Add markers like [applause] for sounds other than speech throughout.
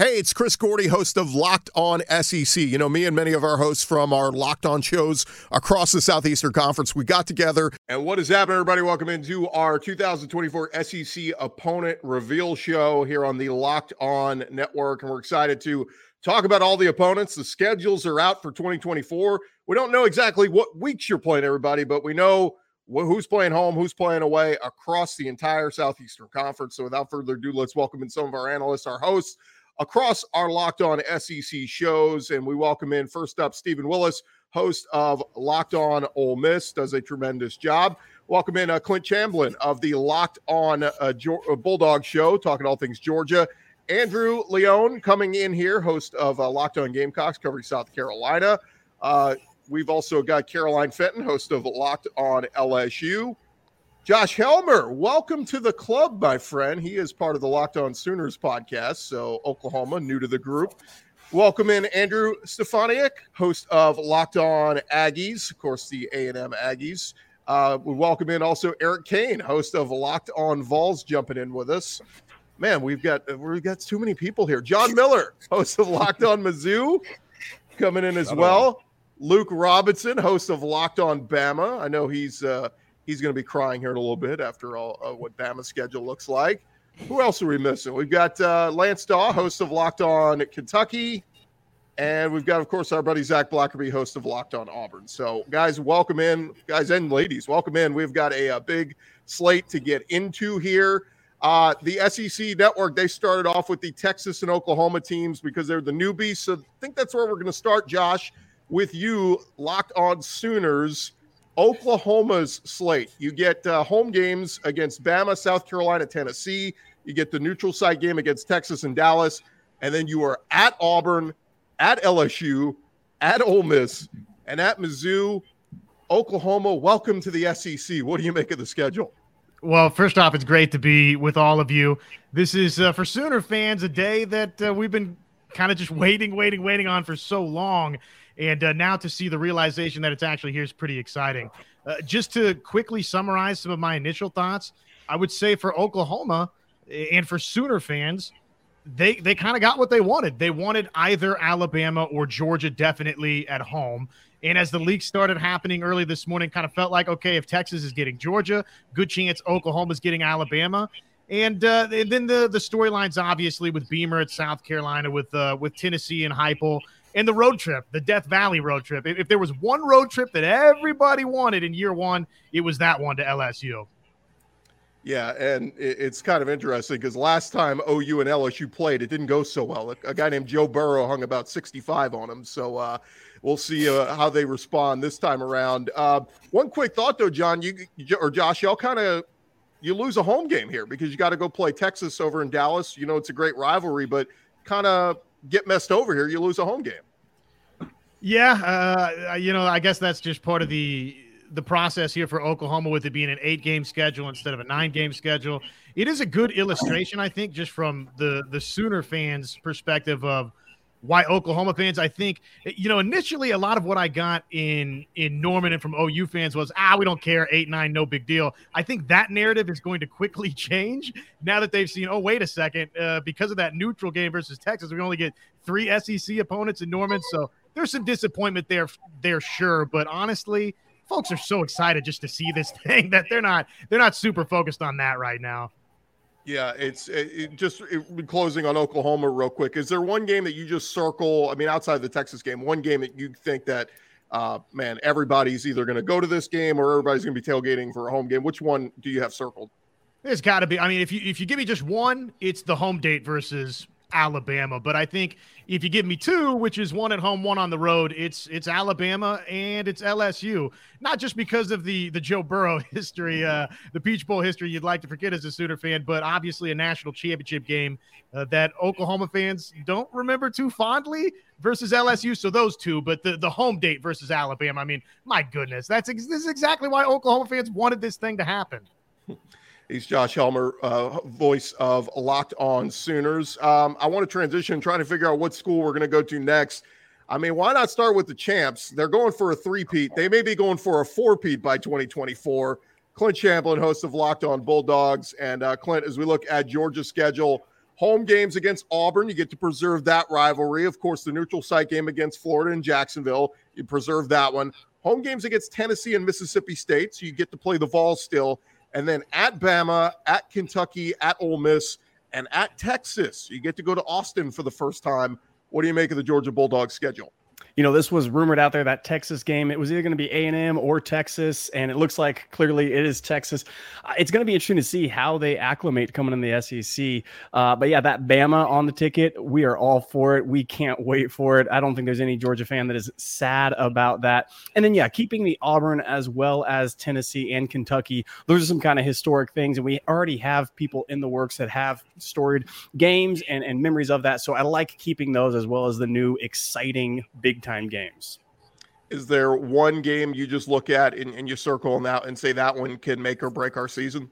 Hey, it's Chris Gordy, host of Locked On SEC. You know, me and many of our hosts from our Locked On shows across the Southeastern Conference, we got together. And what is happening, everybody? Welcome into our 2024 SEC Opponent Reveal Show here on the Locked On Network. And we're excited to talk about all the opponents. The schedules are out for 2024. We don't know exactly what weeks you're playing, everybody, but we know who's playing home, who's playing away across the entire Southeastern Conference. So without further ado, let's welcome in some of our analysts, our hosts across our Locked On SEC shows. And we welcome in first up Stephen Willis, host of Locked On Ole Miss, does a tremendous job. Welcome in uh, Clint Chamblin of the Locked On uh, uh, Bulldog Show, talking all things Georgia. Andrew Leone coming in here, host of uh, Locked On Gamecocks, covering South Carolina. Uh, we've also got Caroline Fenton, host of Locked On LSU. Josh Helmer, welcome to the club, my friend. He is part of the Locked On Sooners podcast, so Oklahoma, new to the group. Welcome in Andrew Stefaniak, host of Locked On Aggies, of course, the A&M Aggies. Uh, we welcome in also Eric Kane, host of Locked On Vols, jumping in with us. Man, we've got we've got too many people here. John Miller, host of Locked On Mizzou, coming in as well. Luke Robinson, host of Locked On Bama. I know he's uh, he's going to be crying here in a little bit after all uh, what Bama's schedule looks like. Who else are we missing? We've got uh, Lance Dawe, host of Locked On Kentucky. And we've got, of course, our buddy Zach Blackerby, host of Locked On Auburn. So, guys, welcome in. Guys and ladies, welcome in. We've got a, a big slate to get into here. Uh, the SEC network, they started off with the Texas and Oklahoma teams because they're the newbies. So, I think that's where we're going to start, Josh, with you, Locked On Sooners. Oklahoma's slate. You get uh, home games against Bama, South Carolina, Tennessee. You get the neutral site game against Texas and Dallas, and then you are at Auburn, at LSU, at Ole Miss, and at Mizzou. Oklahoma, welcome to the SEC. What do you make of the schedule? Well, first off, it's great to be with all of you. This is uh, for Sooner fans a day that uh, we've been kind of just waiting, waiting, waiting on for so long. And uh, now to see the realization that it's actually here is pretty exciting. Uh, just to quickly summarize some of my initial thoughts, I would say for Oklahoma and for Sooner fans, they they kind of got what they wanted. They wanted either Alabama or Georgia definitely at home. And as the leak started happening early this morning, kind of felt like okay, if Texas is getting Georgia, good chance Oklahoma's getting Alabama. And, uh, and then the the storylines obviously with Beamer at South Carolina, with uh, with Tennessee and Heupel and the road trip, the Death Valley road trip. If, if, there was one road trip that everybody wanted in year one, it was that one to LSU. Yeah, and it's kind of interesting because last time OU and LSU played, it didn't go so well. A guy named Joe Burrow hung about 65 on him. So uh, we'll see uh, how they respond this time around. Uh, one quick thought, though, John, you or Josh, y'all kind of you lose a home game here because you got to go play Texas over in Dallas. You know, it's a great rivalry, but kind of get messed over here, you lose a home game. Yeah, uh, you know, I guess that's just part of the the process here for Oklahoma with it being an eight game schedule instead of a nine game schedule. It is a good illustration, I think, just from the the Sooner fans' perspective of why Oklahoma fans, I think, you know, initially a lot of what I got in in Norman and from OU fans was, ah, we don't care, eight nine, no big deal. I think that narrative is going to quickly [laughs] change now that they've seen, oh, wait a second, uh, because of that neutral game versus Texas, we only get three SEC opponents in Norman, so there's some disappointment there, there sure, but honestly, folks are so excited just to see this [laughs] thing that they're not they're not super focused on that right now. Yeah, it's it, just it, closing on Oklahoma real quick. Is there one game that you just circle? I mean, outside of the Texas game, one game that you think that, uh, man, everybody's either going to go to this game or everybody's going to be tailgating for a home game. Which one do you have circled? It's got to be. I mean, if you if you give me just one, it's the home date versus Alabama. But I think if you give me two, which is one at home, one on the road, it's it's Alabama and it's LSU. Not just because of the the Joe Burrow [laughs] history, uh, the Peach Bowl history you'd like to forget as a Sooner fan, but obviously a national championship game uh, that Oklahoma fans don't remember too fondly versus LSU. So those two, but the, the home date versus Alabama. I mean, my goodness, that's ex- this is exactly why Oklahoma fans wanted this thing to happen. [laughs] He's Josh Helmer, uh, voice of Locked On Sooners. Um, I want to transition, trying to figure out what school we're going to go to next. I mean, why not start with the champs? They're going for a three-peat. They may be going for a four-peat by 2024. Clint Chamblin, host of Locked On Bulldogs. And uh, Clint, as we look at Georgia's schedule, Home games against Auburn, you get to preserve that rivalry. Of course, the neutral site game against Florida and Jacksonville, you preserve that one. Home games against Tennessee and Mississippi State, so you get to play the Vols still. And then at Bama, at Kentucky, at Ole Miss, and at Texas, you get to go to Austin for the first time. What do you make of the Georgia Bulldogs schedule? You know, this was rumored out there that Texas game, it was either going to be A&M or Texas, and it looks like clearly it is Texas. Uh, it's going to be interesting to see how they acclimate coming in the SEC. Uh, but yeah, that Bama on the ticket, we are all for it. We can't wait for it. I don't think there's any Georgia fan that is sad about that. And then, yeah, keeping the Auburn as well as Tennessee and Kentucky, those are some kind of historic things. And we already have people in the works that have storied games and, and memories of that. So I like keeping those as well as the new exciting big time games. Is there one game you just look at and, and you circle them out and say that one can make or break our season?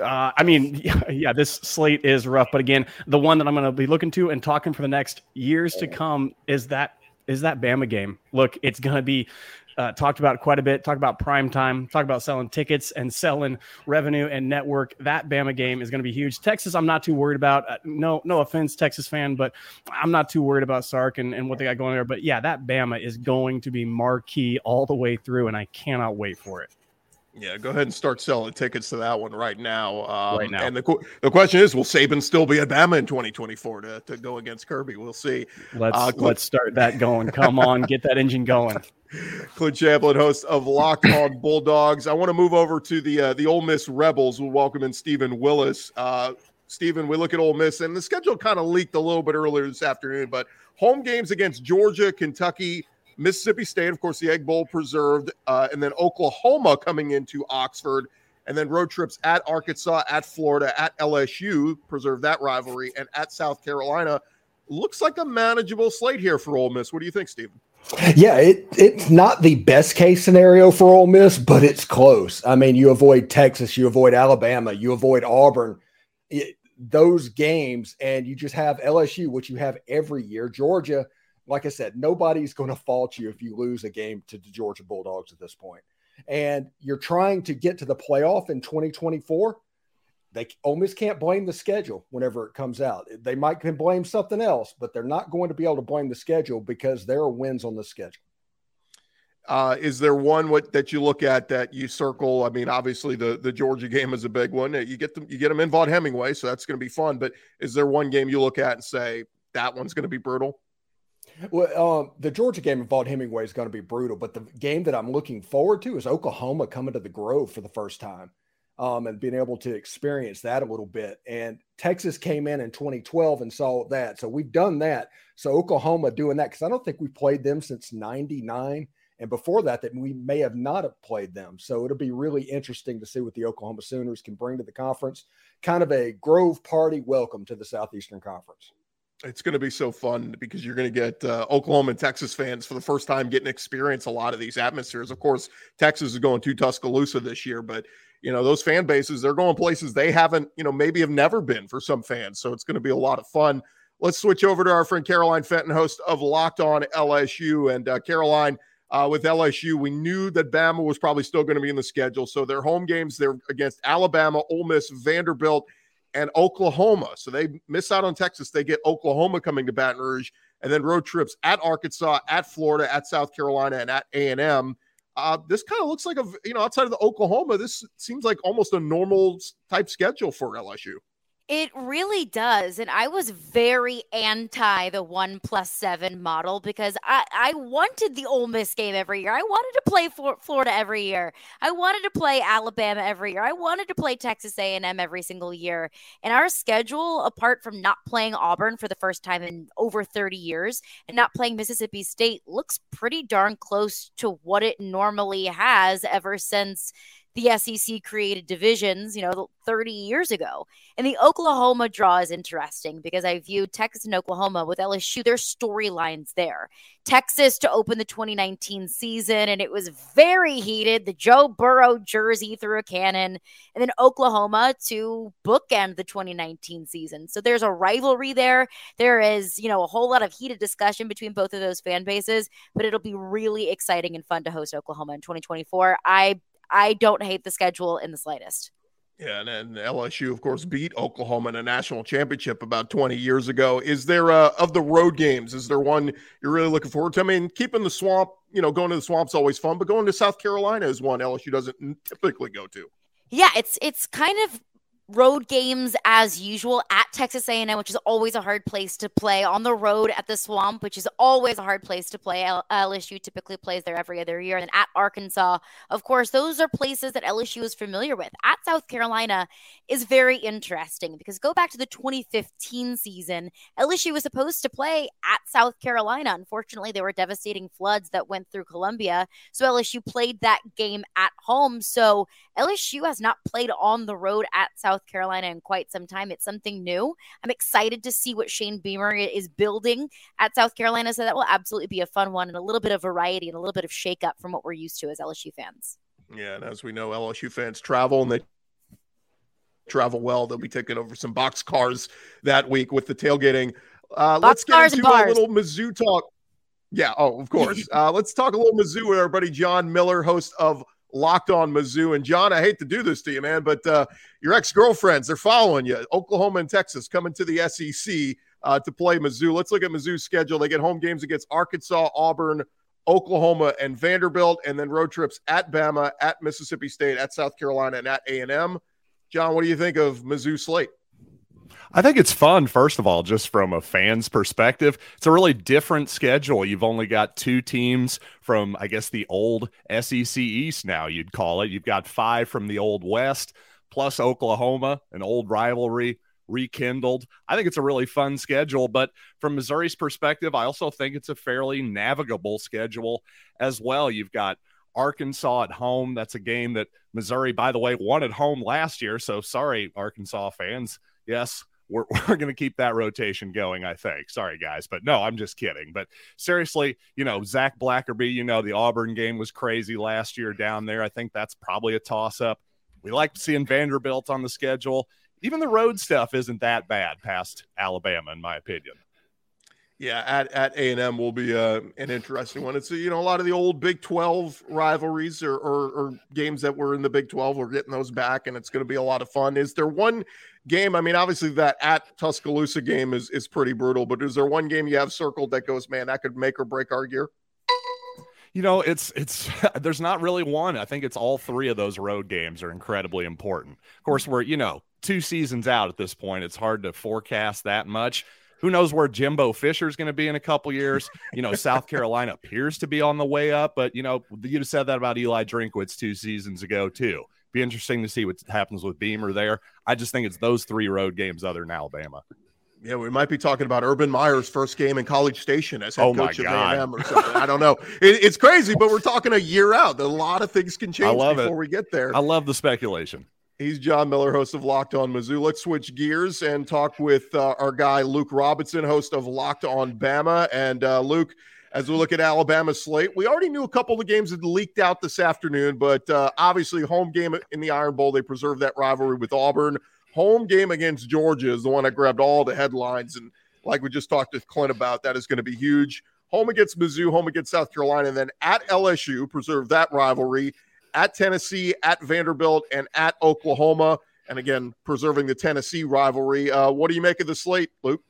Uh, I mean, yeah, [laughs] yeah, this slate is rough, but again, the one that I'm going to be looking to and talking for the next years to come is that is that Bama game. Look, it's going to be uh, talked about quite a bit. Talk about prime time. Talk about selling tickets and selling revenue and network. That Bama game is going to be huge. Texas, I'm not too worried about. Uh, no, no offense, Texas fan, but I'm not too worried about Sark and, and what they got going there. But yeah, that Bama is going to be marquee all the way through, and I cannot wait for it. Yeah, go ahead and start selling tickets to that one right now. Um, right now. And the, the question is, will Saban still be at Bama in 2024 to, to go against Kirby? We'll see. Let's uh, let's start that going. Come on, get that engine going. [laughs] Clint Chamblin, host of Locked On Bulldogs. I want to move over to the uh, the Ole Miss Rebels. We'll welcome in Stephen Willis. Uh, Stephen, we look at Ole Miss, and the schedule kind of leaked a little bit earlier this afternoon, but home games against Georgia, Kentucky, Mississippi State, of course, the Egg Bowl preserved, uh, and then Oklahoma coming into Oxford, and then road trips at Arkansas, at Florida, at LSU, preserve that rivalry, and at South Carolina. Looks like a manageable slate here for Ole Miss. What do you think, Stephen? Yeah, it, it's not the best case scenario for Ole Miss, but it's close. I mean, you avoid Texas, you avoid Alabama, you avoid Auburn, it, those games, and you just have LSU, which you have every year. Georgia, like I said, nobody's going to fault you if you lose a game to the Georgia Bulldogs at this point. And you're trying to get to the playoff in 2024 they Ole Miss can't blame the schedule whenever it comes out. They might can blame something else, but they're not going to be able to blame the schedule because there are wins on the schedule. Uh, is there one what that you look at that you circle? I mean, obviously the the Georgia game is a big one. You get them you get them in Vaught-Hemingway, so that's going to be fun. But is there one game you look at and say that one's going to be brutal? Well, um, the Georgia game in Vaught-Hemingway is going to be brutal, but the game that I'm looking forward to is Oklahoma coming to the Grove for the first time um, and being able to experience that a little bit. And Texas came in in 2012 and saw that. So we've done that. So Oklahoma doing that because I don't think we've played them since 99. And before that, that we may have not have played them. So it'll be really interesting to see what the Oklahoma Sooners can bring to the conference. Kind of a Grove party welcome to the Southeastern Conference. It's going to be so fun because you're going to get uh, Oklahoma and Texas fans for the first time getting experience a lot of these atmospheres. Of course, Texas is going to Tuscaloosa this year, but you know those fan bases they're going places they haven't you know maybe have never been for some fans so it's going to be a lot of fun let's switch over to our friend caroline fenton host of locked on lsu and uh, caroline uh, with lsu we knew that bama was probably still going to be in the schedule so their home games they're against alabama Ole miss vanderbilt and oklahoma. So they miss out on texas. They get oklahoma coming to baton rouge and then road trips at arkansas at florida at south carolina and at a&m uh, this kind of looks like a you know outside of the Oklahoma, this seems like almost a normal type schedule for LSU. It really does. And I was very anti the one plus seven model because I, I wanted the Ole Miss game every year. I wanted to play for Florida every year. I wanted to play Alabama every year. I wanted to play Texas A&M every single year. And our schedule, apart from not playing Auburn for the first time in over 30 years and not playing Mississippi State, looks pretty darn close to what it normally has ever since – the SEC created divisions, you know, 30 years ago. And the Oklahoma draw is interesting because I view Texas and Oklahoma with LSU, their storylines there. Texas to open the 2019 season, and it was very heated. The Joe Burrow jersey through a cannon, and then Oklahoma to bookend the 2019 season. So there's a rivalry there. There is, you know, a whole lot of heated discussion between both of those fan bases, but it'll be really exciting and fun to host Oklahoma in 2024. I I don't hate the schedule in the slightest. Yeah, and, and LSU, of course, beat Oklahoma in a national championship about 20 years ago. Is there uh, of the road games? Is there one you're really looking forward to? I mean, keeping the swamp, you know, going to the swamp's always fun, but going to South Carolina is one LSU doesn't typically go to. Yeah, it's it's kind of road games as usual at Texas A&M, which is always a hard place to play. On the road at the Swamp, which is always a hard place to play. LSU typically plays there every other year. And then at Arkansas, of course, those are places that LSU is familiar with. At South Carolina is very interesting because go back to the 2015 season, LSU was supposed to play at South Carolina. Unfortunately, there were devastating floods that went through Columbia. So LSU played that game at home. So LSU has not played on the road at South Carolina in quite some time. It's something new. I'm excited to see what Shane Beamer is building at South Carolina. So that will absolutely be a fun one and a little bit of variety and a little bit of shakeup from what we're used to as LSU fans. Yeah, and as we know, LSU fans travel and they travel well. They'll be taking over some box cars that week with the tailgating. Uh, let's get into a little Mizzou talk. Yeah, oh, of course. [laughs] uh, let's talk a little Mizzou with our buddy John Miller, host of Locked On Mizzou. And John, I hate to do this to you, man, but uh, your ex girlfriends, they're following you. Oklahoma and Texas coming to the SEC uh, to play Mizzou. Let's look at Mizzou's schedule. They get home games against Arkansas, Auburn, Oklahoma, and Vanderbilt, and then road trips at Bama, at Mississippi State, at South Carolina, and at A&M. John, what do you think of Mizzou slate? I think it's fun, first of all, just from a fan's perspective. It's a really different schedule. You've only got two teams from, I guess, the old SEC East now, you'd call it. You've got five from the old West, plus Oklahoma, an old rivalry rekindled. I think it's a really fun schedule, but from Missouri's perspective, I also think it's a fairly navigable schedule as well. You've got Arkansas at home. That's a game that Missouri, by the way, won at home last year. So sorry, Arkansas fans. Yes, we're, [laughs] we're going to keep that rotation going, I think. Sorry, guys. But no, I'm just kidding. But seriously, you know, Zach Blackerby, you know, the Auburn game was crazy last year down there. I think that's probably a toss up. We like seeing Vanderbilt on the schedule. Even the road stuff isn't that bad past Alabama, in my opinion. Yeah, at at A and M will be uh, an interesting one. It's you know a lot of the old Big Twelve rivalries or, or, or games that were in the Big Twelve. We're getting those back, and it's going to be a lot of fun. Is there one game? I mean, obviously that at Tuscaloosa game is is pretty brutal, but is there one game you have circled that goes, man, that could make or break our year? You know, it's it's [laughs] there's not really one. I think it's all three of those road games are incredibly important. Of course, we're you know two seasons out at this point. It's hard to forecast that much who knows where Jimbo Fisher is going to be in a couple years? You know, South Carolina [laughs] appears to be on the way up, but you know, you'd said that about Eli Drinkwitz two seasons ago too. Be interesting to see what happens with Beamer there. I just think it's those three road games other than Alabama. Yeah, we might be talking about Urban Meyer's first game in College Station as head oh coach of A&M or something. I don't know. It, it's crazy, but we're talking a year out. A lot of things can change before it. we get there. I love the speculation. He's John Miller, host of Locked On Mizzou. Let's switch gears and talk with uh, our guy Luke Robinson, host of Locked On Bama. And uh, Luke, as we look at Alabama's slate, we already knew a couple of the games had leaked out this afternoon, but uh, obviously, home game in the Iron Bowl, they preserved that rivalry with Auburn. Home game against Georgia is the one that grabbed all the headlines, and like we just talked to Clint about, that is going to be huge. Home against Mizzou, home against South Carolina, and then at LSU, preserve that rivalry at Tennessee, at Vanderbilt, and at Oklahoma. And again, preserving the Tennessee rivalry. Uh, what do you make of the slate, Luke?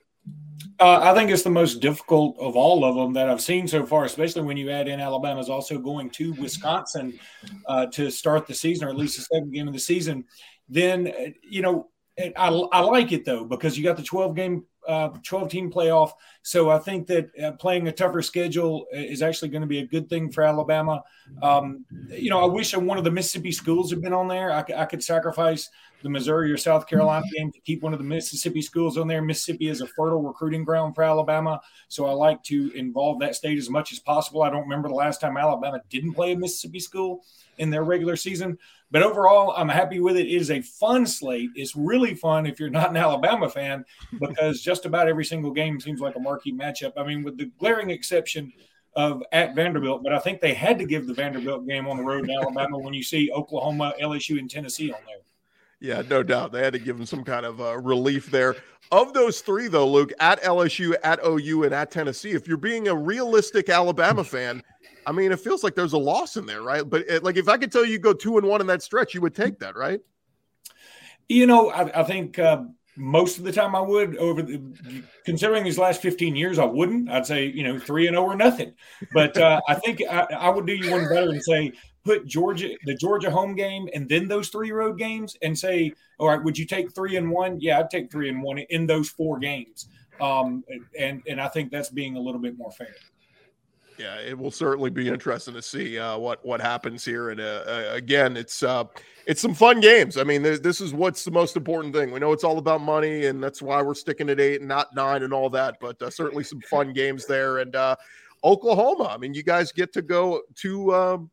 Uh, I think it's the most difficult of all of them that I've seen so far, especially when you add in Alabama's also going to Wisconsin uh, to start the season, or at least the second game of the season. Then, uh, you know, I, I like it though because you got the 12 game uh, 12 team playoff. So I think that uh, playing a tougher schedule is actually going to be a good thing for Alabama. Um, you know, I wish one of the Mississippi schools had been on there. I, I, could sacrifice the Missouri or South Carolina game to keep one of the Mississippi schools on there. Mississippi is a fertile recruiting ground for Alabama. So I like to involve that state as much as possible. I don't remember the last time Alabama didn't play a Mississippi school in their regular season. But overall, I'm happy with it. It is a fun slate. It's really fun if you're not an Alabama fan because just about every single game seems like a marquee matchup. I mean, with the glaring exception of at Vanderbilt, but I think they had to give the Vanderbilt game on the road in Alabama when you see Oklahoma, LSU, and Tennessee on there. Yeah, no doubt. They had to give them some kind of uh, relief there. Of those three, though, Luke, at LSU, at OU, and at Tennessee, if you're being a realistic Alabama fan, I mean, it feels like there's a loss in there, right? But it, like, if I could tell you, you go two and one in that stretch, you would take that, right? You know, I, I think uh, most of the time I would. Over the, considering these last 15 years, I wouldn't. I'd say you know three and zero oh or nothing. But uh, I think I, I, would do you one better and say put Georgia the Georgia home game and then those three road games and say, all right, would you take three and one? Yeah, I'd take three and one in those four games. Um, and and I think that's being a little bit more fair. Yeah, it will certainly be interesting to see uh, what what happens here. And uh, uh, again, it's uh, it's some fun games. I mean, th- this is what's the most important thing. We know it's all about money, and that's why we're sticking at eight and not nine and all that. But uh, certainly some fun games there. And uh, Oklahoma. I mean, you guys get to go to um,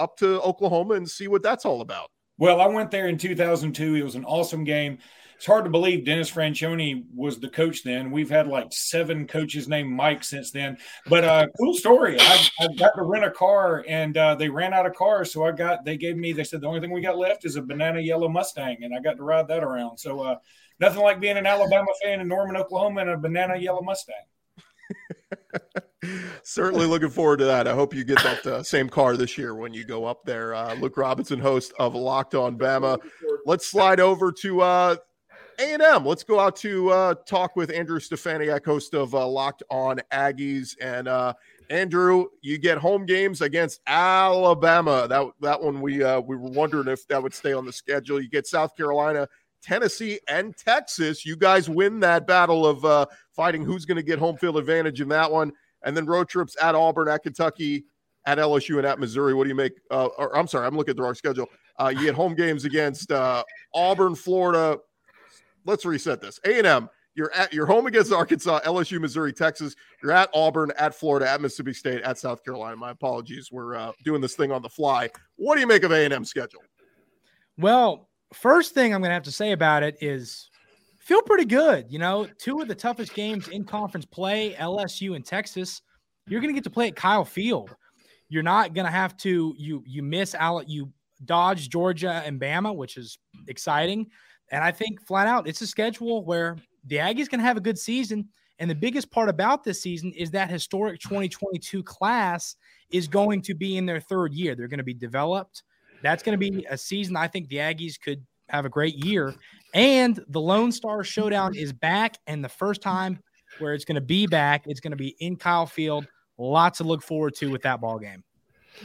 up to Oklahoma and see what that's all about. Well, I went there in 2002. It was an awesome game it's hard to believe Dennis Franchione was the coach then. We've had like seven coaches named Mike since then. But uh, cool story. I, I got to rent a car and uh, they ran out of cars. So I got, they gave me, they said the only thing we got left is a banana yellow Mustang. And I got to ride that around. So uh, nothing like being an Alabama fan in Norman, Oklahoma and a banana yellow Mustang. [laughs] Certainly looking forward to that. I hope you get that uh, same car this year when you go up there. Uh, Luke Robinson, host of Locked On Bama. Let's slide over to uh, a&M. Let's go out to uh, talk with Andrew Stefaniak, host of uh, Locked On Aggies. And uh, Andrew, you get home games against Alabama. That that one we uh, we were wondering if that would stay on the schedule. You get South Carolina, Tennessee, and Texas. You guys win that battle of uh, fighting who's going to get home field advantage in that one. And then road trips at Auburn, at Kentucky, at LSU, and at Missouri. What do you make? Uh, or, I'm sorry, I'm looking at the wrong schedule. Uh, you get home games against uh, Auburn, Florida, let's reset this. A and M, you're at you're home against Arkansas, LSU, Missouri, Texas. You're at Auburn, at Florida, at Mississippi State, at South Carolina. My apologies. We're uh, doing this thing on the fly. What do you make of A and M schedule? Well, first thing I'm going to have to say about it is feel pretty good. You know, two of the toughest games in conference play, LSU and Texas. You're going to get to play at Kyle Field. You're not going to have to you you miss out you dodge Georgia and Bama, which is exciting. And I think flat out, it's a schedule where the Aggies can have a good season. And the biggest part about this season is that historic 2022 class is going to be in their third year. They're going to be developed. That's going to be a season I think the Aggies could have a great year. And the Lone Star Showdown is back. And the first time where it's going to be back, it's going to be in Kyle Field. Lots to look forward to with that ball game.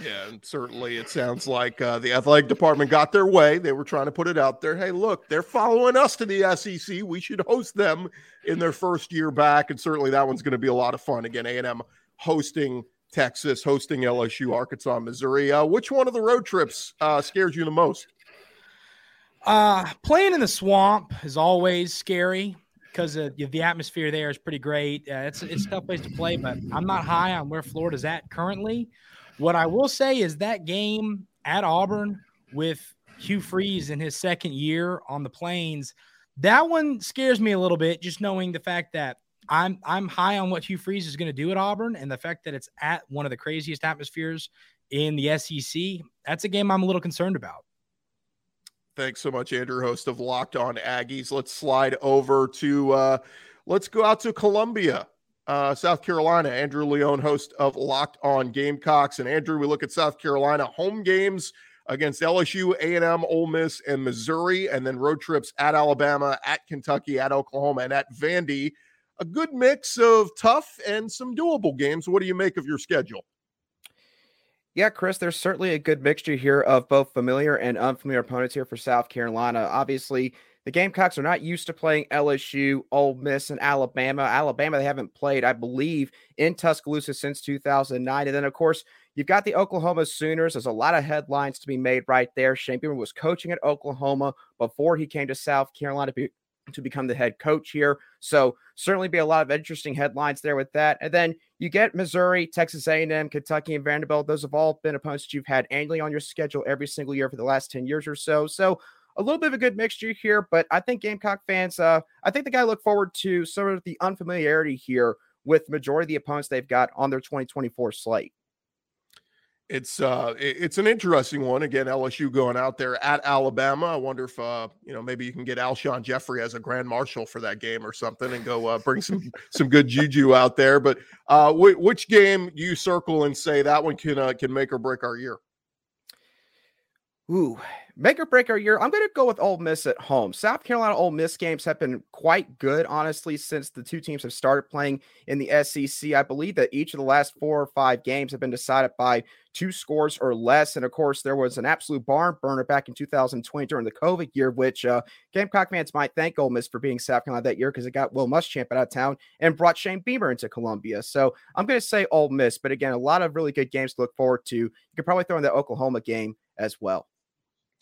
Yeah, and certainly it sounds like uh, the athletic department got their way. They were trying to put it out there. Hey, look, they're following us to the SEC. We should host them in their first year back, and certainly that one's going to be a lot of fun. Again, A and M hosting Texas, hosting LSU, Arkansas, Missouri. Uh, which one of the road trips uh, scares you the most? Uh, playing in the swamp is always scary because the atmosphere there is pretty great. Uh, it's it's a tough place to play, but I'm not high on where Florida's at currently. What I will say is that game at Auburn with Hugh Freeze in his second year on the plains, that one scares me a little bit, just knowing the fact that I'm I'm high on what Hugh Freeze is going to do at Auburn and the fact that it's at one of the craziest atmospheres in the SEC. That's a game I'm a little concerned about. Thanks so much, Andrew, host of Locked On Aggies. Let's slide over to uh, let's go out to Columbia uh, South Carolina. Andrew Leone, host of Locked On Gamecocks, and Andrew, we look at South Carolina home games against LSU, A&M, Ole Miss, and Missouri, and then road trips at Alabama, at Kentucky, at Oklahoma, and at Vandy. A good mix of tough and some doable games. What do you make of your schedule? Yeah, Chris, there's certainly a good mixture here of both familiar and unfamiliar opponents here for South Carolina. Obviously, the Gamecocks are not used to playing LSU, Ole Miss, and Alabama. Alabama, they haven't played, I believe, in Tuscaloosa since 2009. And then, of course, you've got the Oklahoma Sooners. There's a lot of headlines to be made right there. Shane Beamer was coaching at Oklahoma before he came to South Carolina to become the head coach here. So certainly be a lot of interesting headlines there with that. And then you get Missouri, Texas A&M, Kentucky, and Vanderbilt. Those have all been opponents you've had annually on your schedule every single year for the last 10 years or so. So a little bit of a good mixture here, but I think Gamecock fans, uh, I think the guy look forward to sort of the unfamiliarity here with majority of the opponents they've got on their 2024 slate. It's uh it's an interesting one. Again, LSU going out there at Alabama. I wonder if uh you know maybe you can get Alshon Jeffery as a grand marshal for that game or something and go uh, bring some some good juju out there. But uh wh- which game you circle and say that one can uh, can make or break our year? Ooh, make or break our year. I'm going to go with Ole Miss at home. South Carolina Ole Miss games have been quite good, honestly, since the two teams have started playing in the SEC. I believe that each of the last four or five games have been decided by two scores or less. And of course, there was an absolute barn burner back in 2020 during the COVID year, which uh, Gamecock fans might thank Ole Miss for being South Carolina that year because it got Will Muschamp out of town and brought Shane Beamer into Columbia. So I'm going to say Ole Miss, but again, a lot of really good games to look forward to. You could probably throw in the Oklahoma game as well.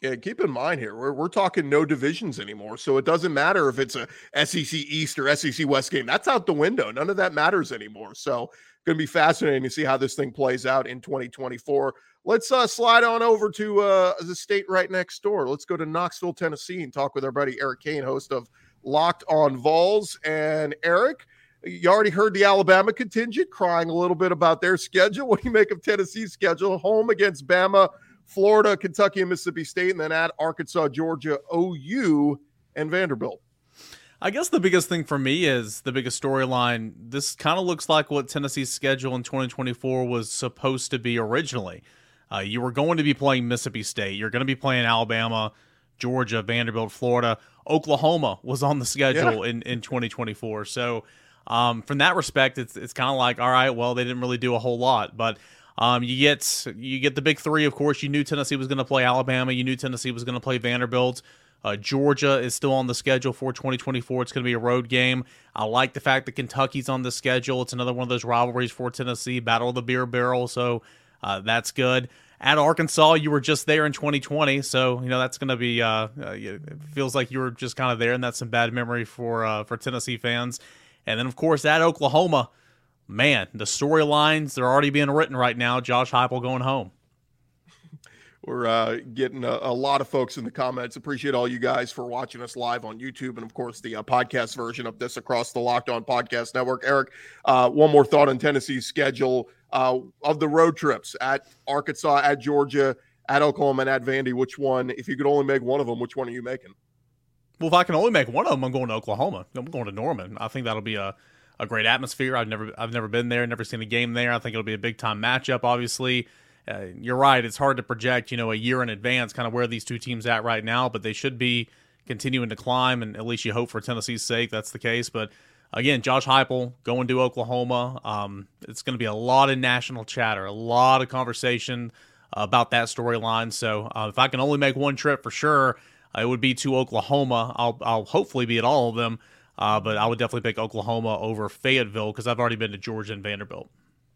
Yeah, keep in mind here, we're, we're talking no divisions anymore. So it doesn't matter if it's a SEC East or SEC West game. That's out the window. None of that matters anymore. So going to be fascinating to see how this thing plays out in 2024. Let's uh, slide on over to uh, the state right next door. Let's go to Knoxville, Tennessee, and talk with our buddy Eric Kane, host of Locked on Vols. And Eric, you already heard the Alabama contingent crying a little bit about their schedule. [laughs] What do you make of Tennessee's schedule? Home against Bama Florida, Kentucky, and Mississippi State, and then at Arkansas, Georgia, OU, and Vanderbilt. I guess the biggest thing for me is the biggest storyline. This kind of looks like what Tennessee's schedule in 2024 was supposed to be originally. Uh, you were going to be playing Mississippi State. You're going to be playing Alabama, Georgia, Vanderbilt, Florida. Oklahoma was on the schedule yeah. in, in 2024. So, um, from that respect, it's it's kind of like, all right, well, they didn't really do a whole lot. But um, you get you get the big three. Of course, you knew Tennessee was going to play Alabama. You knew Tennessee was going to play Vanderbilt. Uh, Georgia is still on the schedule for 2024. It's going to be a road game. I like the fact that Kentucky's on the schedule. It's another one of those rivalries for Tennessee, Battle of the Beer Barrel. So uh, that's good. At Arkansas, you were just there in 2020, so you know that's going to be. Uh, uh, it feels like you were just kind of there, and that's some bad memory for uh, for Tennessee fans. And then, of course, at Oklahoma, man, the storylines they're already being written right now. Josh Heupel going home. We're uh, getting a, a, lot of folks in the comments. Appreciate all you guys for watching us live on YouTube and, of course, the uh, podcast version of this across the Locked On Podcast Network. Eric, uh, one more thought on Tennessee's schedule uh, of the road trips at Arkansas, at Georgia, at Oklahoma, and at Vandy. Which one, if you could only make one of them, which one are you making? Well, if I can only make one of them, I'm going to Oklahoma. I'm going to Norman. I think that'll be a a great atmosphere. I've never I've never been there, never seen a game there. I think it'll be a big time matchup. Obviously, uh, you're right. It's hard to project, you know, a year in advance, kind of where these two teams at right now. But they should be continuing to climb, and at least you hope for Tennessee's sake that's the case. But again, Josh Heupel going to Oklahoma. Um, it's going to be a lot of national chatter, a lot of conversation about that storyline. So uh, if I can only make one trip for sure, it would be to Oklahoma. I'll I'll hopefully be at all of them. Uh, but I would definitely pick Oklahoma over Fayetteville because I've already been to Georgia and Vanderbilt.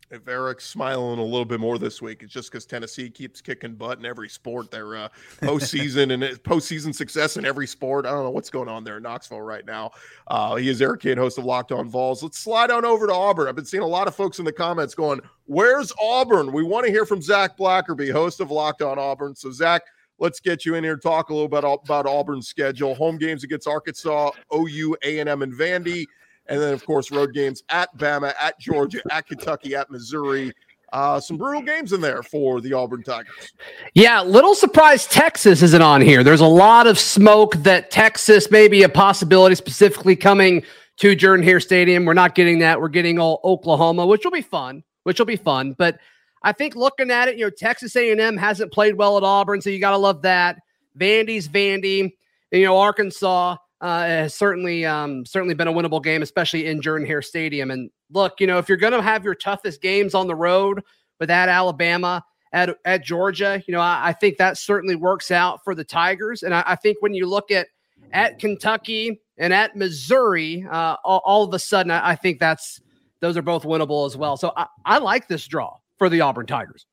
If Eric's smiling a little bit more this week, it's just because Tennessee keeps kicking butt in every sport. Their uh, postseason and postseason success in every sport. I don't know what's going on there in Knoxville right now. Uh, he is Eric Cain, host of Locked On Vols. Let's slide on over to Auburn. I've been seeing a lot of folks in the comments going, "Where's Auburn?" We want to hear from Zach Blackerby, host of Locked On Auburn. So Zach, let's get you in here and talk a little bit about Auburn's schedule. Home games against Arkansas, OU, A&M, and Vandy. And then, of course, road games at Bama, at Georgia, at Kentucky, at Missouri. Uh, some brutal games in there for the Auburn Tigers. Yeah, little surprise Texas isn't on here. There's a lot of smoke that Texas may be a possibility, specifically coming to Jordan Hare Stadium. We're not getting that. We're getting all Oklahoma, which will be fun, which will be fun. But – I think looking at it, you know, Texas A&M hasn't played well at Auburn, so you got to love that. Vandy's Vandy. You know, Arkansas uh, has certainly um, certainly been a winnable game, especially in Jordan Hare Stadium. And look, you know, if you're going to have your toughest games on the road with that Alabama at at Georgia, you know, I, I, think that certainly works out for the Tigers. And I, I, think when you look at at Kentucky and at Missouri, uh, all, all, of a sudden, I, I, think that's those are both winnable as well. So I like this draw for the Auburn Tigers.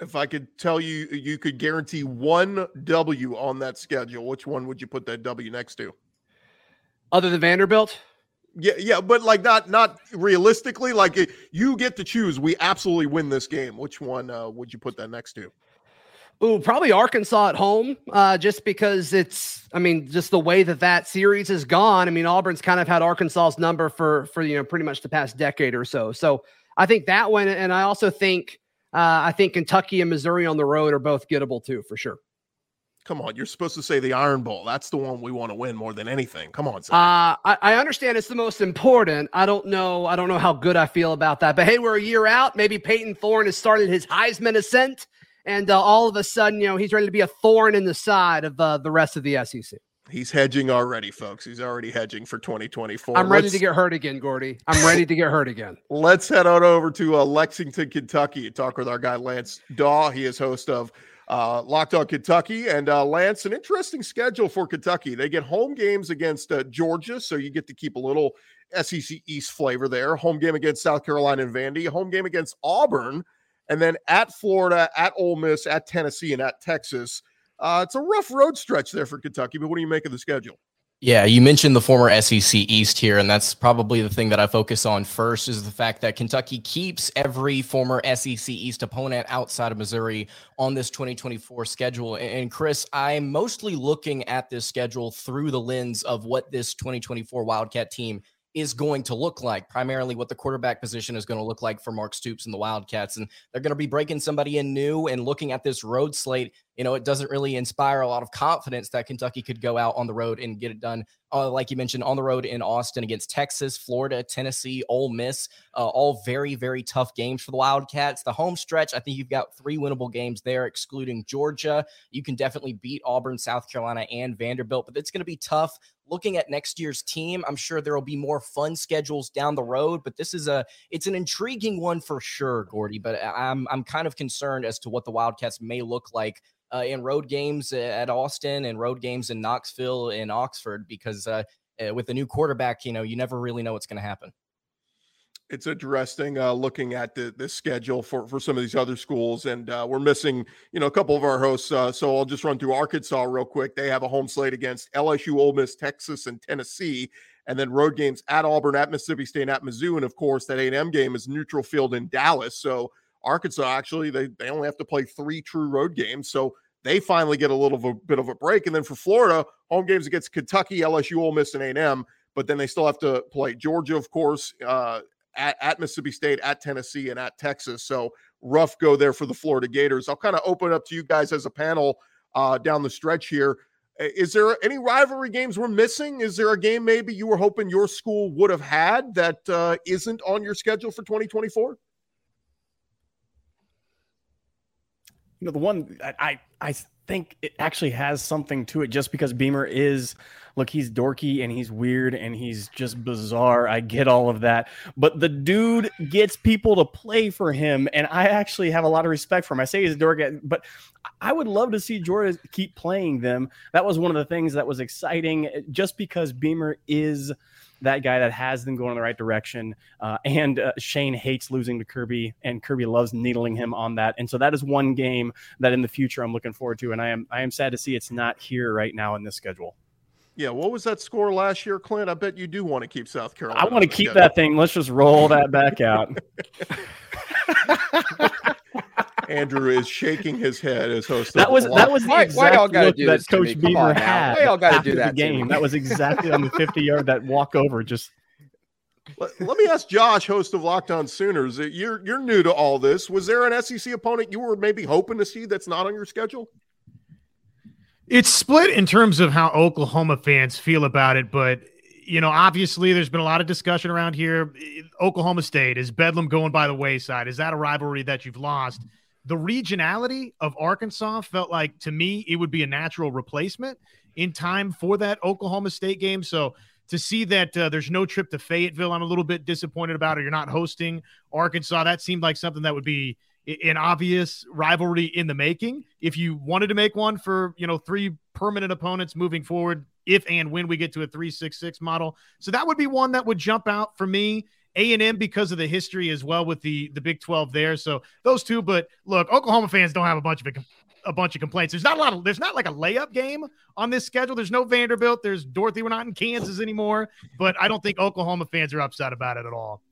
If I could tell you, you could guarantee one W on that schedule, which one would you put that W next to? Other than Vanderbilt? Yeah, yeah, but like not not realistically, like you get to choose. We absolutely win this game. Which one uh, would you put that next to? Ooh, probably Arkansas at home, uh, just because it's. I mean, just the way that that series has gone. I mean, Auburn's kind of had Arkansas's number for for you know pretty much the past decade or so. So I think that one, and I also think uh, I think Kentucky and Missouri on the road are both gettable too, for sure. Come on, you're supposed to say the Iron Bowl. That's the one we want to win more than anything. Come on, uh, I, I understand it's the most important. I don't know. I don't know how good I feel about that. But hey, we're a year out. Maybe Payton Thorne has started his Heisman ascent, and uh, all of a sudden, you know, he's ready to be a thorn in the side of uh, the rest of the SEC. He's hedging already, folks. He's already hedging for 2024. I'm ready let's, to get hurt again, Gordy. I'm ready to get hurt again. [laughs] Let's head on over to uh, Lexington, Kentucky, and talk with our guy Lance Dawe. He is host of uh, Locked On Kentucky. And uh, Lance, an interesting schedule for Kentucky. They get home games against uh, Georgia, so you get to keep a little SEC East flavor there. Home game against South Carolina and Vandy. Home game against Auburn, and then at Florida, at Ole Miss, at Tennessee, and at Texas. Uh, it's a rough road stretch there for Kentucky, but what do you make of the schedule? Yeah, you mentioned the former SEC East here, and that's probably the thing that I focus on first is the fact that Kentucky keeps every former SEC East opponent outside of Missouri on this 2024 schedule. And Chris, I'm mostly looking at this schedule through the lens of what this 2024 Wildcat team is going to look like, primarily what the quarterback position is going to look like for Mark Stoops and the Wildcats. And they're going to be breaking somebody in new and looking at this road slate. You know, it doesn't really inspire a lot of confidence that Kentucky could go out on the road and get it done. Uh, like you mentioned, on the road in Austin against Texas, Florida, Tennessee, Ole Miss, uh, all very, very tough games for the Wildcats. The home stretch, I think you've got three winnable games there, excluding Georgia. You can definitely beat Auburn, South Carolina, and Vanderbilt, but it's going to be tough looking at next year's team, I'm sure there will be more fun schedules down the road, but this is a it's an intriguing one for sure, Gordy. But I'm I'm kind of concerned as to what the Wildcats may look like uh, in road games at Austin and road games in Knoxville and Oxford because uh, uh with the new quarterback, you know, you never really know what's going to happen it's interesting uh, looking at the, the schedule for, for some of these other schools. And uh, we're missing, you know, a couple of our hosts. Uh, so I'll just run through Arkansas real quick. They have a home slate against LSU, Ole Miss, Texas, and Tennessee. And then road games at Auburn, at Mississippi State, at Mizzou. And of course, that A&M game is neutral field in Dallas. So Arkansas, actually, they, they only have to play three true road games. So they finally get a little a bit of a break. And then for Florida, home games against Kentucky, LSU, Ole Miss, and A&M, but then they still have to play Georgia, of course, uh, at, at Mississippi State, at Tennessee, and at Texas. So rough go there for the Florida Gators. I'll kind of open up to you guys as a panel uh, down the stretch here. Is there any rivalry games we're missing? Is there a game maybe you were hoping your school would have had that uh, not on your schedule for 2024? You know, the one I I think it actually has something to it just because Beamer is look, he's dorky and he's weird and he's just bizarre. I get all of that. But the dude gets people to play for him. And I actually have a lot of respect for him. I say he's a dorky, but I would love to see Jordan keep playing them. That was one of the things that was exciting just because Beamer is that guy that has them going in the right direction. Uh, and uh, Shane hates losing to Kirby, and Kirby loves needling him on that. And so that is one game that in the future I'm looking forward to. And I am I am sad to see it's not here right now in this schedule. Yeah, what was that score last year, Clint? I bet you do want to keep South Carolina. I want to keep that thing. Let's just roll that back out. [laughs] [laughs] Andrew is shaking his head as host. That was that was the exact why look that Coach Beamer had. Why y'all got to do that game? That was exactly on the fifty yard that walk over. Just let, let, me ask Josh, host of Locked On Sooners. You're you're new to all this. Was there an SEC opponent you were maybe hoping to see that's not on your schedule? It's split in terms of how Oklahoma fans feel about it, but you know, obviously there's been a lot of discussion around here. Oklahoma State is Bedlam going by the wayside? Is that a rivalry that you've lost? The regionality of Arkansas felt like to me it would be a natural replacement in time for that Oklahoma State game. So to see that uh, there's no trip to Fayetteville, I'm a little bit disappointed about. Or you're not hosting Arkansas. That seemed like something that would be an obvious rivalry in the making. If you wanted to make one for, you know, three permanent opponents moving forward, if and when we get to a 366 model. So that would be one that would jump out for me. A&M because of the history as well with the the Big 12 there. So those two, but look, Oklahoma fans don't have a bunch of a bunch of complaints. There's not a lot of there's not like a layup game on this schedule. There's no Vanderbilt. There's Dorothy. We're not in Kansas anymore, but I don't think Oklahoma fans are upset about it at all.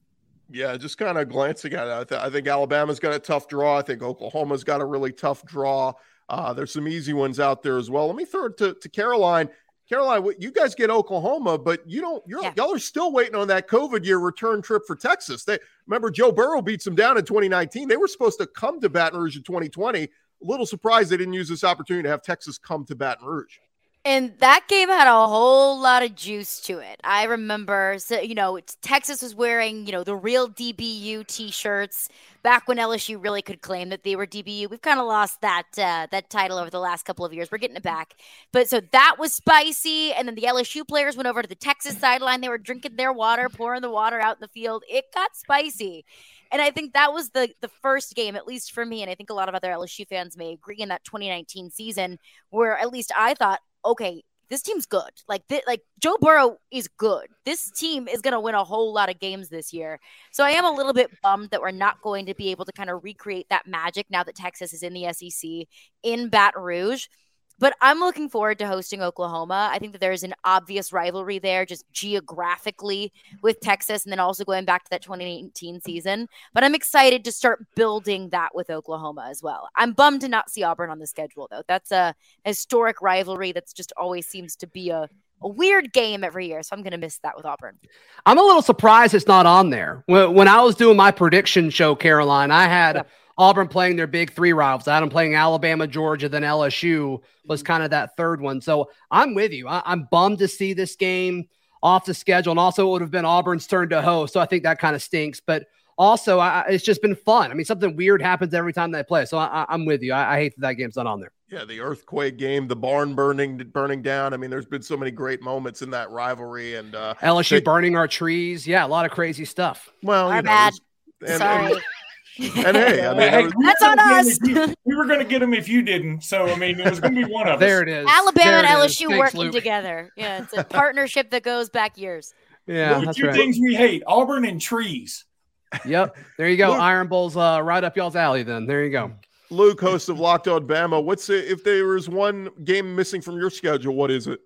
Yeah, just kind of glancing at it, I, th- I, think Alabama's got a tough draw. I think Oklahoma's got a really tough draw. Uh, there's some easy ones out there as well. Let me throw it to, to Caroline. Caroline, you guys get Oklahoma, but you don't. You're, yeah. Y'all are still waiting on that COVID year return trip for Texas. They remember Joe Burrow beats them down in 2019. They were supposed to come to Baton Rouge in 2020. A little surprised they didn't use this opportunity to have Texas come to Baton Rouge. And that game had a whole lot of juice to it. I remember, so, you know, Texas was wearing, you know, the real DBU t-shirts back when LSU really could claim that they were DBU. We've kind of lost that uh, that title over the last couple of years. We're getting it back. But so that was spicy. And then the LSU players went over to the Texas sideline. They were drinking their water, pouring the water out in the field. It got spicy. And I think that was the the first game, at least for me, and I think a lot of other LSU fans may agree in that 2019 season, where at least I thought okay, this team's good. Like th- like Joe Burrow is good. This team is going to win a whole lot of games this year. So I am a little bit bummed that we're not going to be able to kind of recreate that magic now that Texas is in the SEC in Baton Rouge. But I'm looking forward to hosting Oklahoma. I think that there's an obvious rivalry there, just geographically with Texas, and then also going back to that 2018 season. But I'm excited to start building that with Oklahoma as well. I'm bummed to not see Auburn on the schedule, though. That's a historic rivalry that's just always seems to be a a weird game every year. So I'm going to miss that with Auburn. I'm a little surprised it's not on there. When, when I was doing my prediction show, Caroline, I had. Auburn playing their big three rivals. I had playing Alabama, Georgia, then LSU was kind of that third one. So I'm with you. I, am bummed to see this game off the schedule. And also, it would have been Auburn's turn to host. So I think that kind of stinks. But also, I, it's just been fun. I mean, something weird happens every time they play. So I, am with you. I, I, hate that that game's not on there. Yeah, the earthquake game, the barn burning, burning down. I mean, there's been so many great moments in that rivalry, and uh, LSU they, burning our trees. Yeah, a lot of crazy stuff. Well, you know, bad. And, Sorry. And, and hey, I [laughs] mean, hey, that's on us. You, we were going to get them if you didn't. So I mean, it was going to be one of there us. It is. Alabama there and LSU Thanks, working Luke. together. Yeah, it's a [laughs] partnership that goes back years. Yeah, Luke, that's two right. things we hate: Auburn and trees. Yep, there you go. Luke. Iron Bowl's uh, right up y'all's alley. Then there you go. Luke, host of Locked On Bama. What's it, if there was one game missing from your schedule? What is it?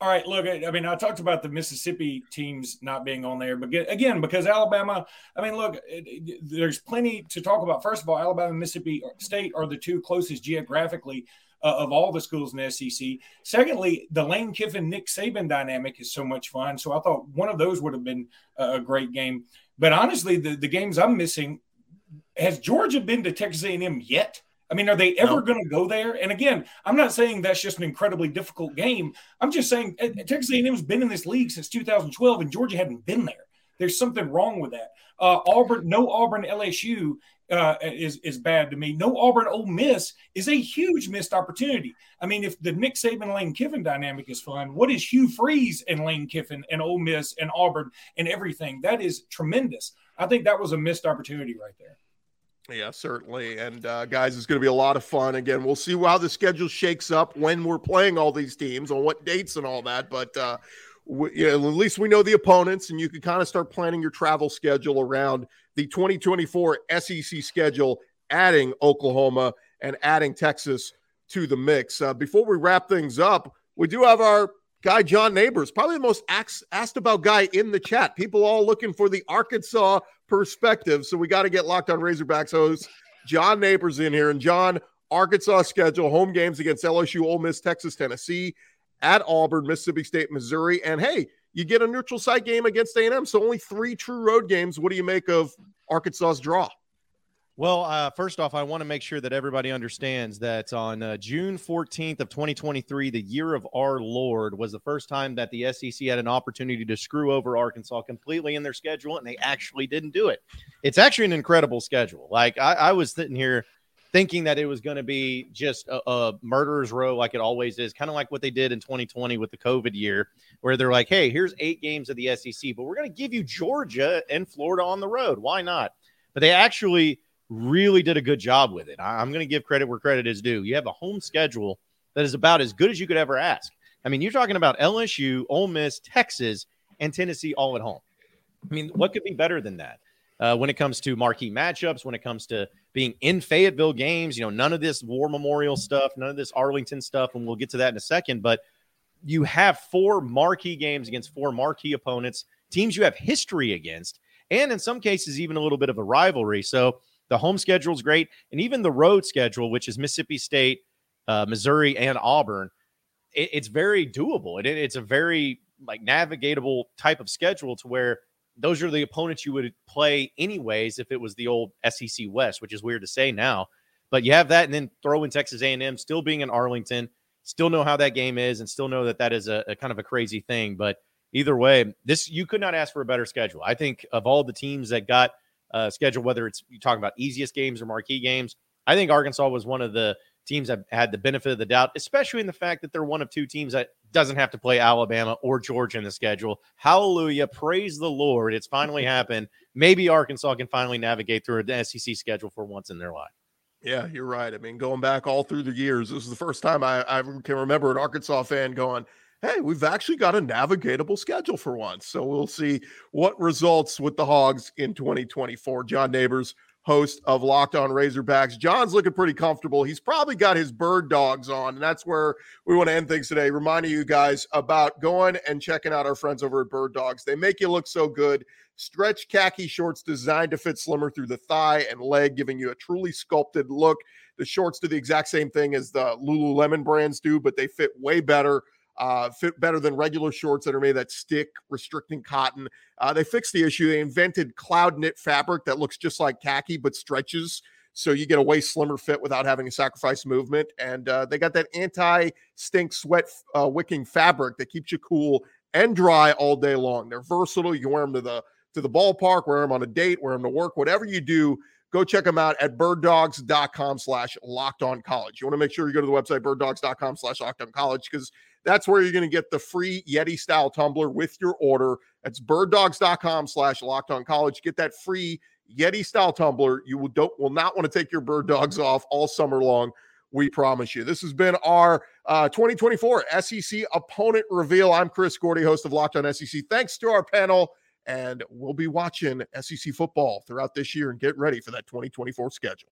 All right, look, I mean, I talked about the Mississippi teams not being on there, but again, because Alabama, I mean, look, there's plenty to talk about. First of all, Alabama and Mississippi State are the two closest geographically uh, of all the schools in the SEC. Secondly, the Lane Kiffin Nick Saban dynamic is so much fun. So I thought one of those would have been a great game. But honestly, the, the games I'm missing, has Georgia been to Texas A&M yet? I mean, are they ever no. going to go there? And again, I'm not saying that's just an incredibly difficult game. I'm just saying uh, Texas A&M's been in this league since 2012, and Georgia hadn't been there. There's something wrong with that. Uh, Auburn, no Auburn LSU uh, is is bad to me. No Auburn Ole Miss is a huge missed opportunity. I mean, if the Nick Saban Lane Kiffin dynamic is fun, what is Hugh Freeze and Lane Kiffin and Ole Miss and Auburn and everything? That is tremendous. I think that was a missed opportunity right there. Yeah, certainly. And uh, guys, it's going to be a lot of fun. Again, we'll see how the schedule shakes up when we're playing all these teams on what dates and all that. But uh, we, you know, at least we know the opponents, and you can kind of start planning your travel schedule around the 2024 SEC schedule, adding Oklahoma and adding Texas to the mix. Uh, before we wrap things up, we do have our guy John Neighbors, probably the most asked, asked about guy in the chat. People all looking for the Arkansas perspective. So we got to get locked on Razorbacks host John Neighbors in here. And John, Arkansas schedule home games against LSU, Ole Miss, Texas, Tennessee, at Auburn, Mississippi State, Missouri, and hey, you get a neutral site game against A&M. So only three true road games. What do you make of Arkansas's draw? Well, uh, first off, I want to make sure that everybody understands that on uh, June 14th of 2023, the year of our Lord was the first time that the SEC had an opportunity to screw over Arkansas completely in their schedule, and they actually didn't do it. It's actually an incredible schedule. Like I, I was sitting here thinking that it was going to be just a, a murderer's row, like it always is, kind of like what they did in 2020 with the COVID year, where they're like, "Hey, here's eight games of the SEC, but we're going to give you Georgia and Florida on the road. Why not?" But they actually really did a good job with it. I, am going to give credit where credit is due. You have a home schedule that is about as good as you could ever ask. I mean, you're talking about LSU, Ole Miss, Texas, and Tennessee all at home. I mean, what could be better than that? Uh, when it comes to marquee matchups, when it comes to being in Fayetteville games, you know, none of this War Memorial stuff, none of this Arlington stuff, and we'll get to that in a second. But you have four marquee games against four marquee opponents, teams you have history against, and in some cases, even a little bit of a rivalry. So the home schedule is great, and even the road schedule, which is Mississippi State, uh, Missouri, and Auburn, it, it's very doable. It, it's a very like navigatable type of schedule to where those are the opponents you would play anyways if it was the old SEC West, which is weird to say now. But you have that, and then throw in Texas A&M still being in Arlington, still know how that game is and still know that that is a, a kind of a crazy thing. But either way, this you could not ask for a better schedule. I think of all the teams that got uh, schedule, whether it's you talking about easiest games or marquee games, I think Arkansas was one of the teams that had the benefit of the doubt, especially in the fact that they're one of two teams that doesn't have to play Alabama or Georgia in the schedule. Hallelujah. Praise the Lord. It's finally [laughs] happened. Maybe Arkansas can finally navigate through an SEC schedule for once in their life. Yeah, you're right. I mean, going back all through the years, this is the first time I, I can remember an Arkansas fan going, hey, we've actually got a navigatable schedule for once. So we'll see what results with the Hogs in 2024. John Neighbors, host of Locked On Razorbacks. John's looking pretty comfortable. He's probably got his bird dogs on, and that's where we want to end things today. Reminding you guys about going and checking out our friends over at Bird Dogs. They make you look so good. Stretch khaki shorts designed to fit slimmer through the thigh and leg, giving you a truly sculpted look. The shorts do the exact same thing as the Lululemon brands do, but they fit way better uh, fit better than regular shorts that are made that stick, restricting cotton. Uh, they fixed the issue. They invented cloud knit fabric that looks just like khaki but stretches. So you get a way slimmer fit without having to sacrifice movement. And uh, they got that anti stink sweat uh, wicking fabric that keeps you cool and dry all day long. They're versatile. You can wear them to the to the ballpark, wear them on a date, wear them to work, whatever you do go check them out at birddogs.com slash locked on college. You want to make sure you go to the website birddogs.com slash locked on college because that's where you're going to get the free Yeti style tumbler with your order. That's birddogs.com slash locked on college. Get that free Yeti style tumbler. You will don't will not want to take your bird dogs [laughs] off all summer long. We promise you. This has been our uh, 2024 SEC opponent reveal. I'm Chris Gordy, host of Locked On SEC. Thanks to our panel, and we'll be watching SEC football throughout this year and get ready for that 2024 schedule.